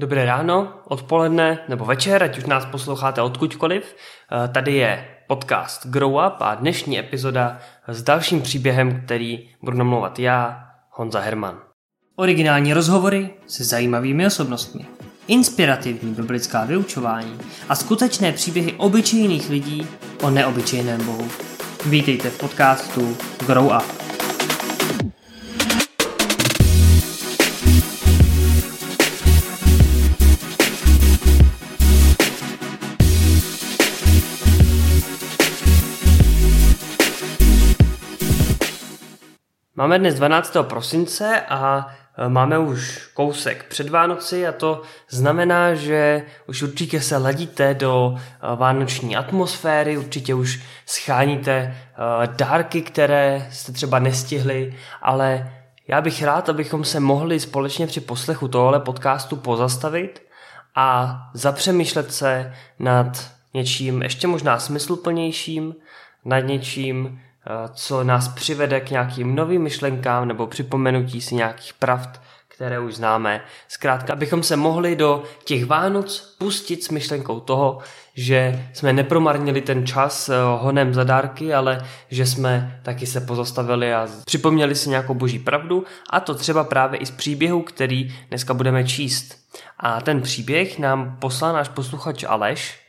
Dobré ráno, odpoledne nebo večer, ať už nás posloucháte odkudkoliv. Eh, tady je podcast Grow Up a dnešní epizoda s dalším příběhem, který budu namlouvat já, Honza Herman. Originální rozhovory se zajímavými osobnostmi, inspirativní biblická vyučování a skutečné příběhy obyčejných lidí o neobyčejném Bohu. Vítejte v podcastu Grow Up. Máme dnes 12. prosince a e, máme už kousek před Vánoci a to znamená, že už určitě se ladíte do e, vánoční atmosféry, určitě už scháníte e, dárky, které jste třeba nestihli, ale já bych rád, abychom se mohli společně při poslechu tohle podcastu pozastavit a zapřemýšlet se nad něčím ještě možná smysluplnějším, nad něčím, co nás přivede k nějakým novým myšlenkám nebo připomenutí si nějakých pravd, které už známe. Zkrátka, abychom se mohli do těch Vánoc pustit s myšlenkou toho, že jsme nepromarnili ten čas eh, honem za dárky, ale že jsme taky se pozastavili a připomněli si nějakou boží pravdu a to třeba právě i z příběhu, který dneska budeme číst. A ten příběh nám poslal náš posluchač Aleš,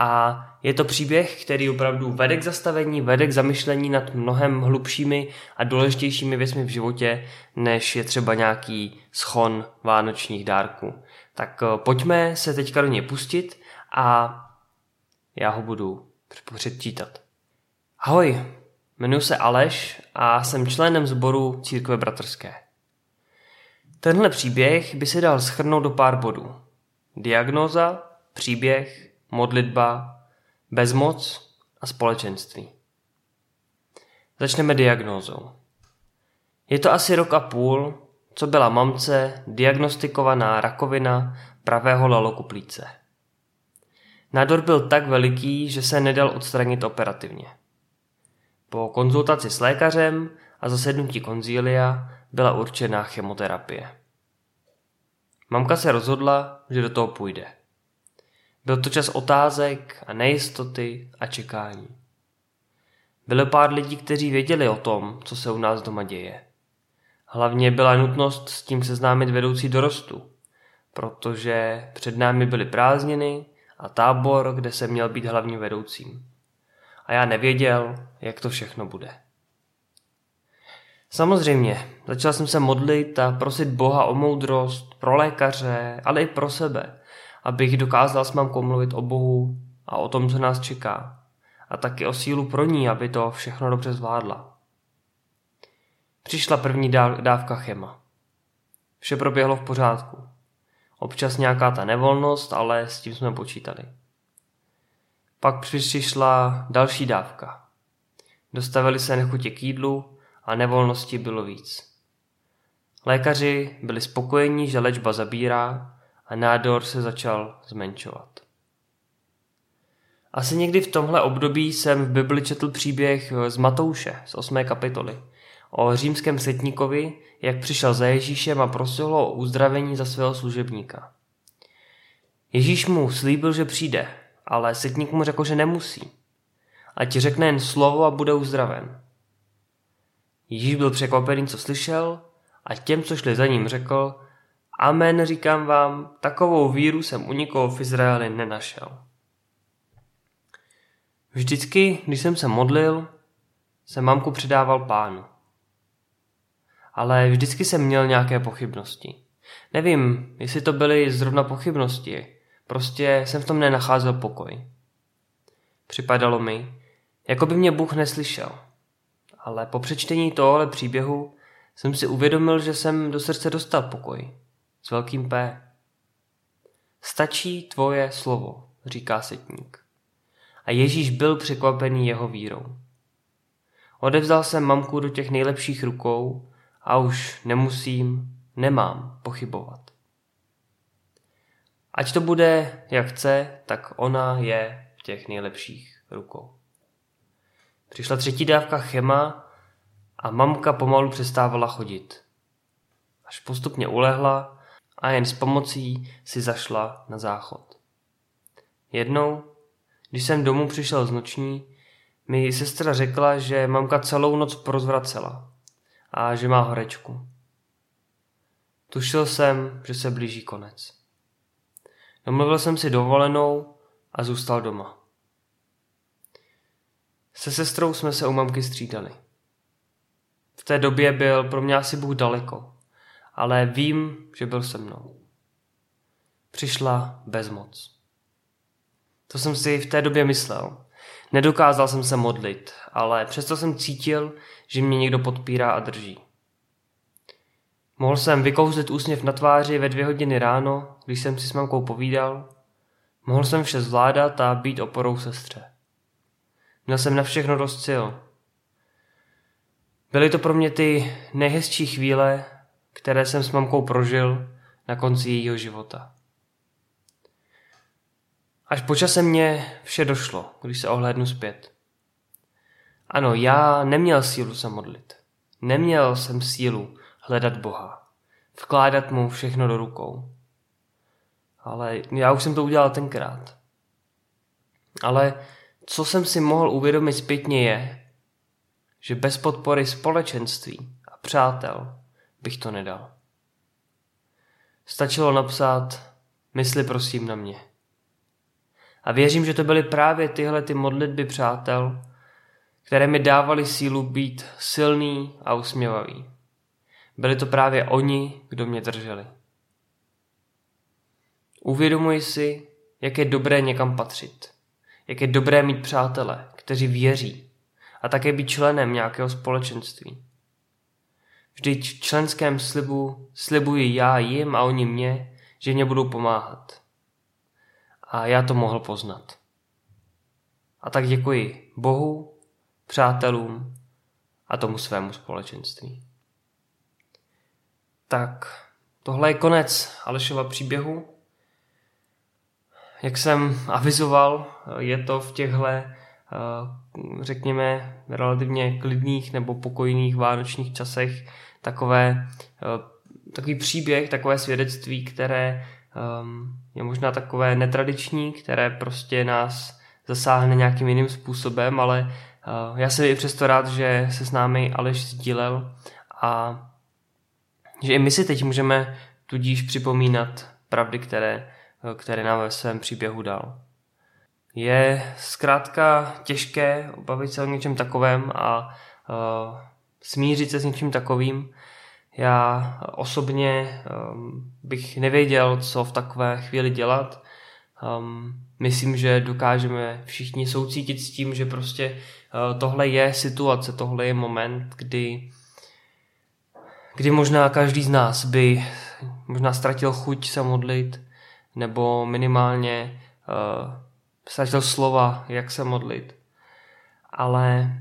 a je to příběh, který opravdu vede k zastavení, vede k zamyšlení nad mnohem hlubšími a důležitějšími věcmi v životě, než je třeba nějaký schon vánočních dárků. Tak eh, pojďme se teďka do něj pustit a já ho budu předčítat. Ahoj, jmenuji se Aleš a jsem členem sboru Církve bratrské. Tenhle příběh by se dal schrnout do pár bodů. Diagnóza, příběh, modlitba, bezmoc a společenství. Začneme diagnózou. Je to asi rok a půl, co byla mamce diagnostikovaná rakovina pravého lalokuplíce. Nádor byl tak veliký, že se nedal odstranit operativně. Po konzultaci s lékařem a zasednutí konzília byla určená chemoterapie. Mamka se rozhodla, že do toho půjde. Byl to čas otázek a nejistoty a čekání. Bylo pár lidí, kteří věděli o tom, co se u nás doma děje. Hlavně byla nutnost s tím seznámit vedoucí dorostu, protože před námi byly prázdniny a tábor, kde se měl být hlavním vedoucím. A já nevěděl, jak to všechno bude. Samozřejmě, začal jsem se modlit a prosit Boha o moudrost pro lékaře, ale i pro sebe, abych dokázal s mamkou mluvit o Bohu a o tom, co nás čeká. A taky o sílu pro ní, aby to všechno dobře zvládla. Přišla první dávka chema. Vše proběhlo v pořádku. Občas nějaká ta nevolnost, ale s tím jsme počítali. Pak přišla další dávka. Dostavili se nechutě k jídlu a nevolnosti bylo víc. Lékaři byli spokojení, že léčba zabírá a nádor se začal zmenšovat. Asi někdy v tomhle období jsem v Bibli četl příběh z Matouše z 8. kapitoly o římském setníkovi, jak přišel za Ježíšem a prosil ho o uzdravení za svého služebníka. Ježíš mu slíbil, že přijde, ale setník mu řekl, že nemusí. Ať řekne jen slovo a bude uzdraven. Ježíš byl překvapený, co slyšel a těm, co šli za ním, řekl, Amen, říkám vám, takovou víru jsem u nikoho v Izraeli nenašel. Vždycky, když jsem se modlil, jsem mamku předával pánu. Ale vždycky jsem měl nějaké pochybnosti. Nevím, jestli to byly zrovna pochybnosti, prostě jsem v tom nenacházel pokoj. Připadalo mi, jako by mě Bůh neslyšel. Ale po přečtení tohohle příběhu jsem si uvědomil, že jsem do srdce dostal pokoj s velkým P. Stačí tvoje slovo, říká setník. A Ježíš byl překvapený jeho vírou. Odevzal jsem mamku do těch nejlepších rukou a už nemusím, nemám pochybovat. Ať to bude jak chce, tak ona je v těch nejlepších rukou. Přišla třetí dávka chema a mamka pomalu přestávala chodit. Až postupně ulehla a jen s pomocí si zašla na záchod. Jednou, když jsem domů přišel z noční, mi sestra řekla, že mamka celou noc prozvracela a že má horečku. Tušil jsem, že se blíží konec. Domluvil jsem si dovolenou a zůstal doma. Se sestrou jsme se u mamky střídali. V té době byl pro mě asi Bůh daleko, ale vím, že byl se mnou. Přišla bezmoc. To jsem si v té době myslel. Nedokázal jsem se modlit, ale přesto jsem cítil, že mě někdo podpírá a drží. Mohl jsem vykouzlit úsměv na tváři ve dvě hodiny ráno, když jsem si s mamkou povídal. Mohl jsem vše zvládat a být oporou sestře. Měl jsem na všechno dost sil. Byly to pro mě ty nejhezčí chvíle, které jsem s mamkou prožil na konci jejího života. Až po čase mě vše došlo, když se ohlédnu zpět. Ano, já neměl sílu se modlit. Neměl jsem sílu hledat Boha. Vkládat mu všechno do rukou. Ale já už jsem to udělal tenkrát. Ale co jsem si mohl uvědomit zpětně je, že bez podpory společenství a přátel bych to nedal. Stačilo napsat, mysli prosím na mě. A věřím, že to byly právě tyhle ty modlitby přátel, které mi dávaly sílu být silný a usměvavý. Byli to právě oni, kdo mě drželi. Uvědomuji si, jak je dobré někam patřit. Jak je dobré mít přátele, kteří věří. A také být členem nějakého společenství. Vždyť v členském slibu slibuji já jim a oni mě, že mě budou pomáhat. A já to mohl poznat. A tak děkuji Bohu, přátelům a tomu svému společenství. Tak tohle je konec Alešova příběhu. Jak jsem avizoval, je to v těchto, řekněme, relativně klidných nebo pokojných vánočních časech takové, eh, takový příběh, takové svědectví, které ehm, je možná takové netradiční, které prostě nás zasáhne nějakým jiným způsobem, ale eh, já jsem i přesto rád, že se s námi Aleš sdílel a že i my si teď můžeme tudíž připomínat pravdy, které, které nám ve svém příběhu dal. Je zkrátka těžké obavit se o něčem takovém a uh, smířit se s něčím takovým. Já osobně um, bych nevěděl, co v takové chvíli dělat. Um, myslím, že dokážeme všichni soucítit s tím, že prostě uh, tohle je situace, tohle je moment, kdy kdy možná každý z nás by možná ztratil chuť se modlit, nebo minimálně uh, ztratil slova, jak se modlit. Ale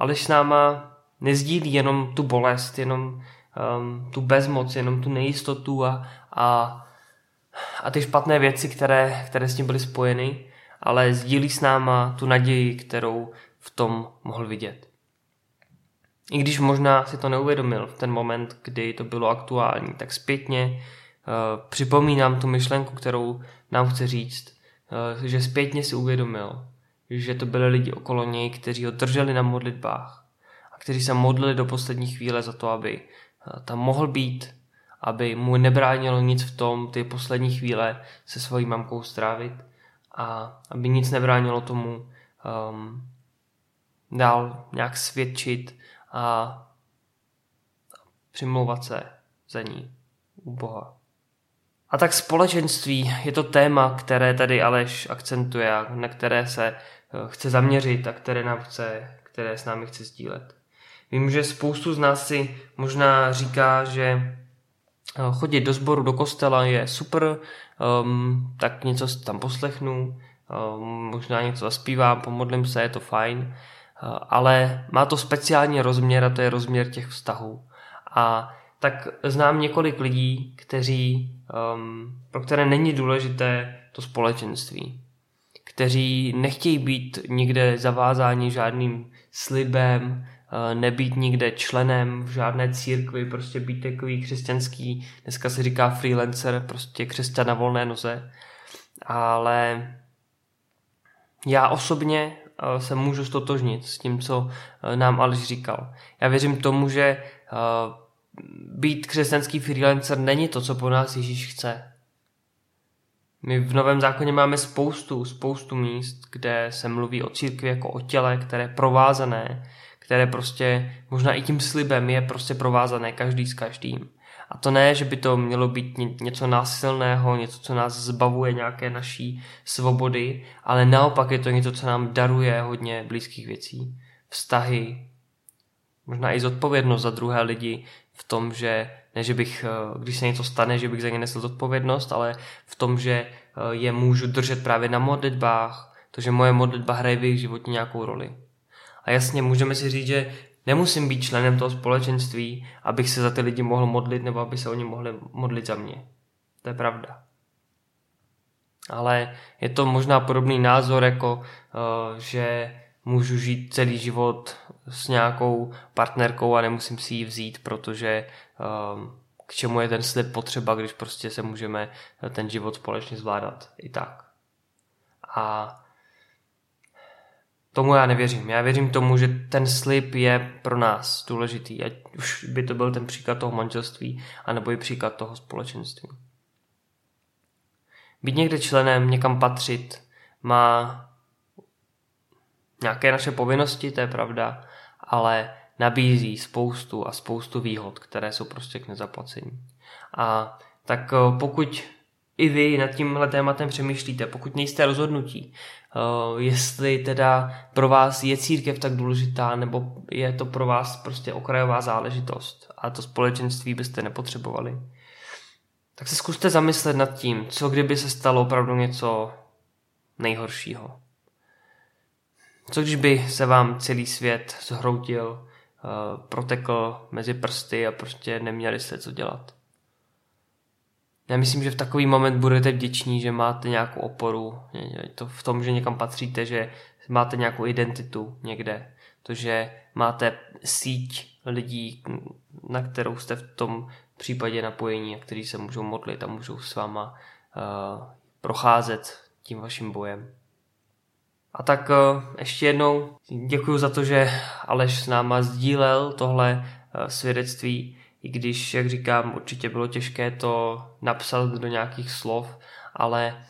Aleš s náma nezdílí jenom tu bolest, jenom um, tu bezmoc, jenom tu nejistotu a, a, a ty špatné věci, které, které s tím byly spojeny, ale sdílí s náma tu naději, kterou v tom mohl vidět. I když možná si to neuvědomil v ten moment, kdy to bylo aktuální, tak zpětně uh, připomínám tu myšlenku, kterou nám chce říct, že zpětně si uvědomil, že to byly lidi okolo něj, kteří ho drželi na modlitbách a kteří se modlili do poslední chvíle za to, aby uh, tam mohl být, aby mu nebránilo nic v tom ty poslední chvíle se svojí mamkou strávit a aby nic nebránilo tomu um, dál nějak svědčit a přimlouvat se za ní u Boha. A tak společenství je to téma, které tady Aleš akcentuje a na které se eh, chce zaměřit a které nám chce, které s námi chce sdílet. Vím, že spoustu z nás si možná říká, že eh, chodit do sboru, do kostela je super, um, tak něco tam poslechnu, um, možná něco zaspívám, pomodlím se, je to fajn, ale má to speciální rozměr a to je rozměr těch vztahů. A tak znám několik lidí, kteří, um, pro které není důležité to společenství, kteří nechtějí být nikde zavázáni žádným slibem, nebýt nikde členem v žádné církvi, prostě být takový křesťanský, dneska se říká freelancer, prostě křesťan na volné noze. Ale já osobně eh, se můžu stotožnit s tím, co eh, nám Aleš říkal. Já věřím tomu, že eh, být křesťanský freelancer není to, co po nás Ježíš chce. My v Novém zákoně máme spoustu, spoustu míst, kde se mluví o církvi jako o těle, které je provázané, které prostě možná i tím slibem je prostě provázané každý s každým. A to ne, že by to mělo být něco násilného, něco, co nás zbavuje nějaké naší svobody, ale naopak je to něco, co nám daruje hodně blízkých věcí. Vztahy, možná i zodpovědnost za druhé lidi v tom, že ne, že bych, eh, když se něco stane, že bych za ně nesl zodpovědnost, ale v tom, že eh, je můžu držet právě na modlitbách, to, že moje modlitba hraje v jejich životě nějakou roli. A jasně, můžeme si říct, že nemusím být členem toho společenství, abych se za ty lidi mohl modlit nebo aby se oni mohli modlit za mě. To je pravda. Ale je to možná podobný názor, jako uh, že můžu žít celý život s nějakou partnerkou a nemusím si ji vzít, protože um, k čemu je ten slib potřeba, když prostě se můžeme ten život společně zvládat i tak. A tomu já nevěřím. Já věřím tomu, že ten slib je pro nás důležitý, ať už by to byl ten příklad toho manželství, anebo i příklad toho společenství. Být někde členem, někam patřit, má nějaké naše povinnosti, to je pravda, ale nabízí spoustu a spoustu výhod, které jsou prostě k nezaplacení. A tak eh, pokud i vy nad tímhle tématem přemýšlíte, pokud nejste rozhodnutí, uh, jestli teda pro vás je církev tak důležitá, nebo je to pro vás prostě okrajová záležitost a to společenství byste nepotřebovali, tak se zkuste zamyslet nad tím, co kdyby se stalo opravdu něco nejhoršího. Co když by se vám celý svět zhroutil, uh, protekl mezi prsty a prostě neměli jste co dělat. Já myslím, že v takový moment budete vděční, že máte nějakou oporu, to v tom, že někam patříte, že máte nějakou identitu někde, to, že máte síť lidí, na kterou jste v tom případě napojení a kteří se můžou modlit a můžou s váma uh, procházet tím vaším bojem. A tak uh, ještě jednou děkuji za to, že Aleš s náma sdílel tohle uh, svědectví i když, jak říkám, určitě bylo těžké to napsat do nějakých slov, ale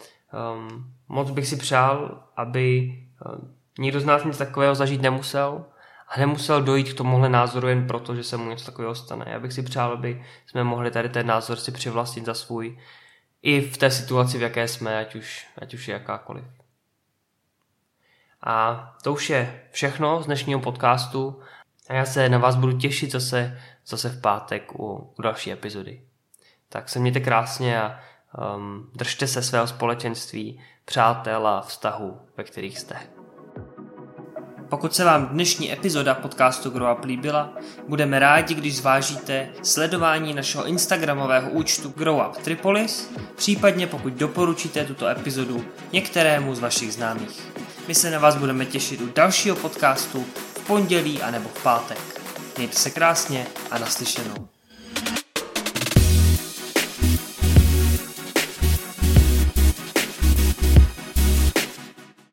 um, moc bych si přál, aby um, nikdo z nás nic takového zažít nemusel a nemusel dojít k tomuhle názoru jen proto, že se mu něco takového stane. Já bych si přál, aby jsme mohli tady ten názor si přivlastnit za svůj i v té situaci, v jaké jsme, ať už, ať už je jakákoliv. A to už je všechno z dnešního podcastu a já se na vás budu těšit zase zase v pátek u, u další epizody. Tak se mějte krásně a um, držte se svého společenství, přátel a vztahu, ve kterých jste. Pokud se vám dnešní epizoda podcastu Grow Up líbila, budeme rádi, když zvážíte sledování našeho instagramového účtu Grow Up Tripolis, případně pokud doporučíte tuto epizodu některému z vašich známých. My se na vás budeme těšit u dalšího podcastu v pondělí anebo v pátek. Mějte se krásně a naslyšenou.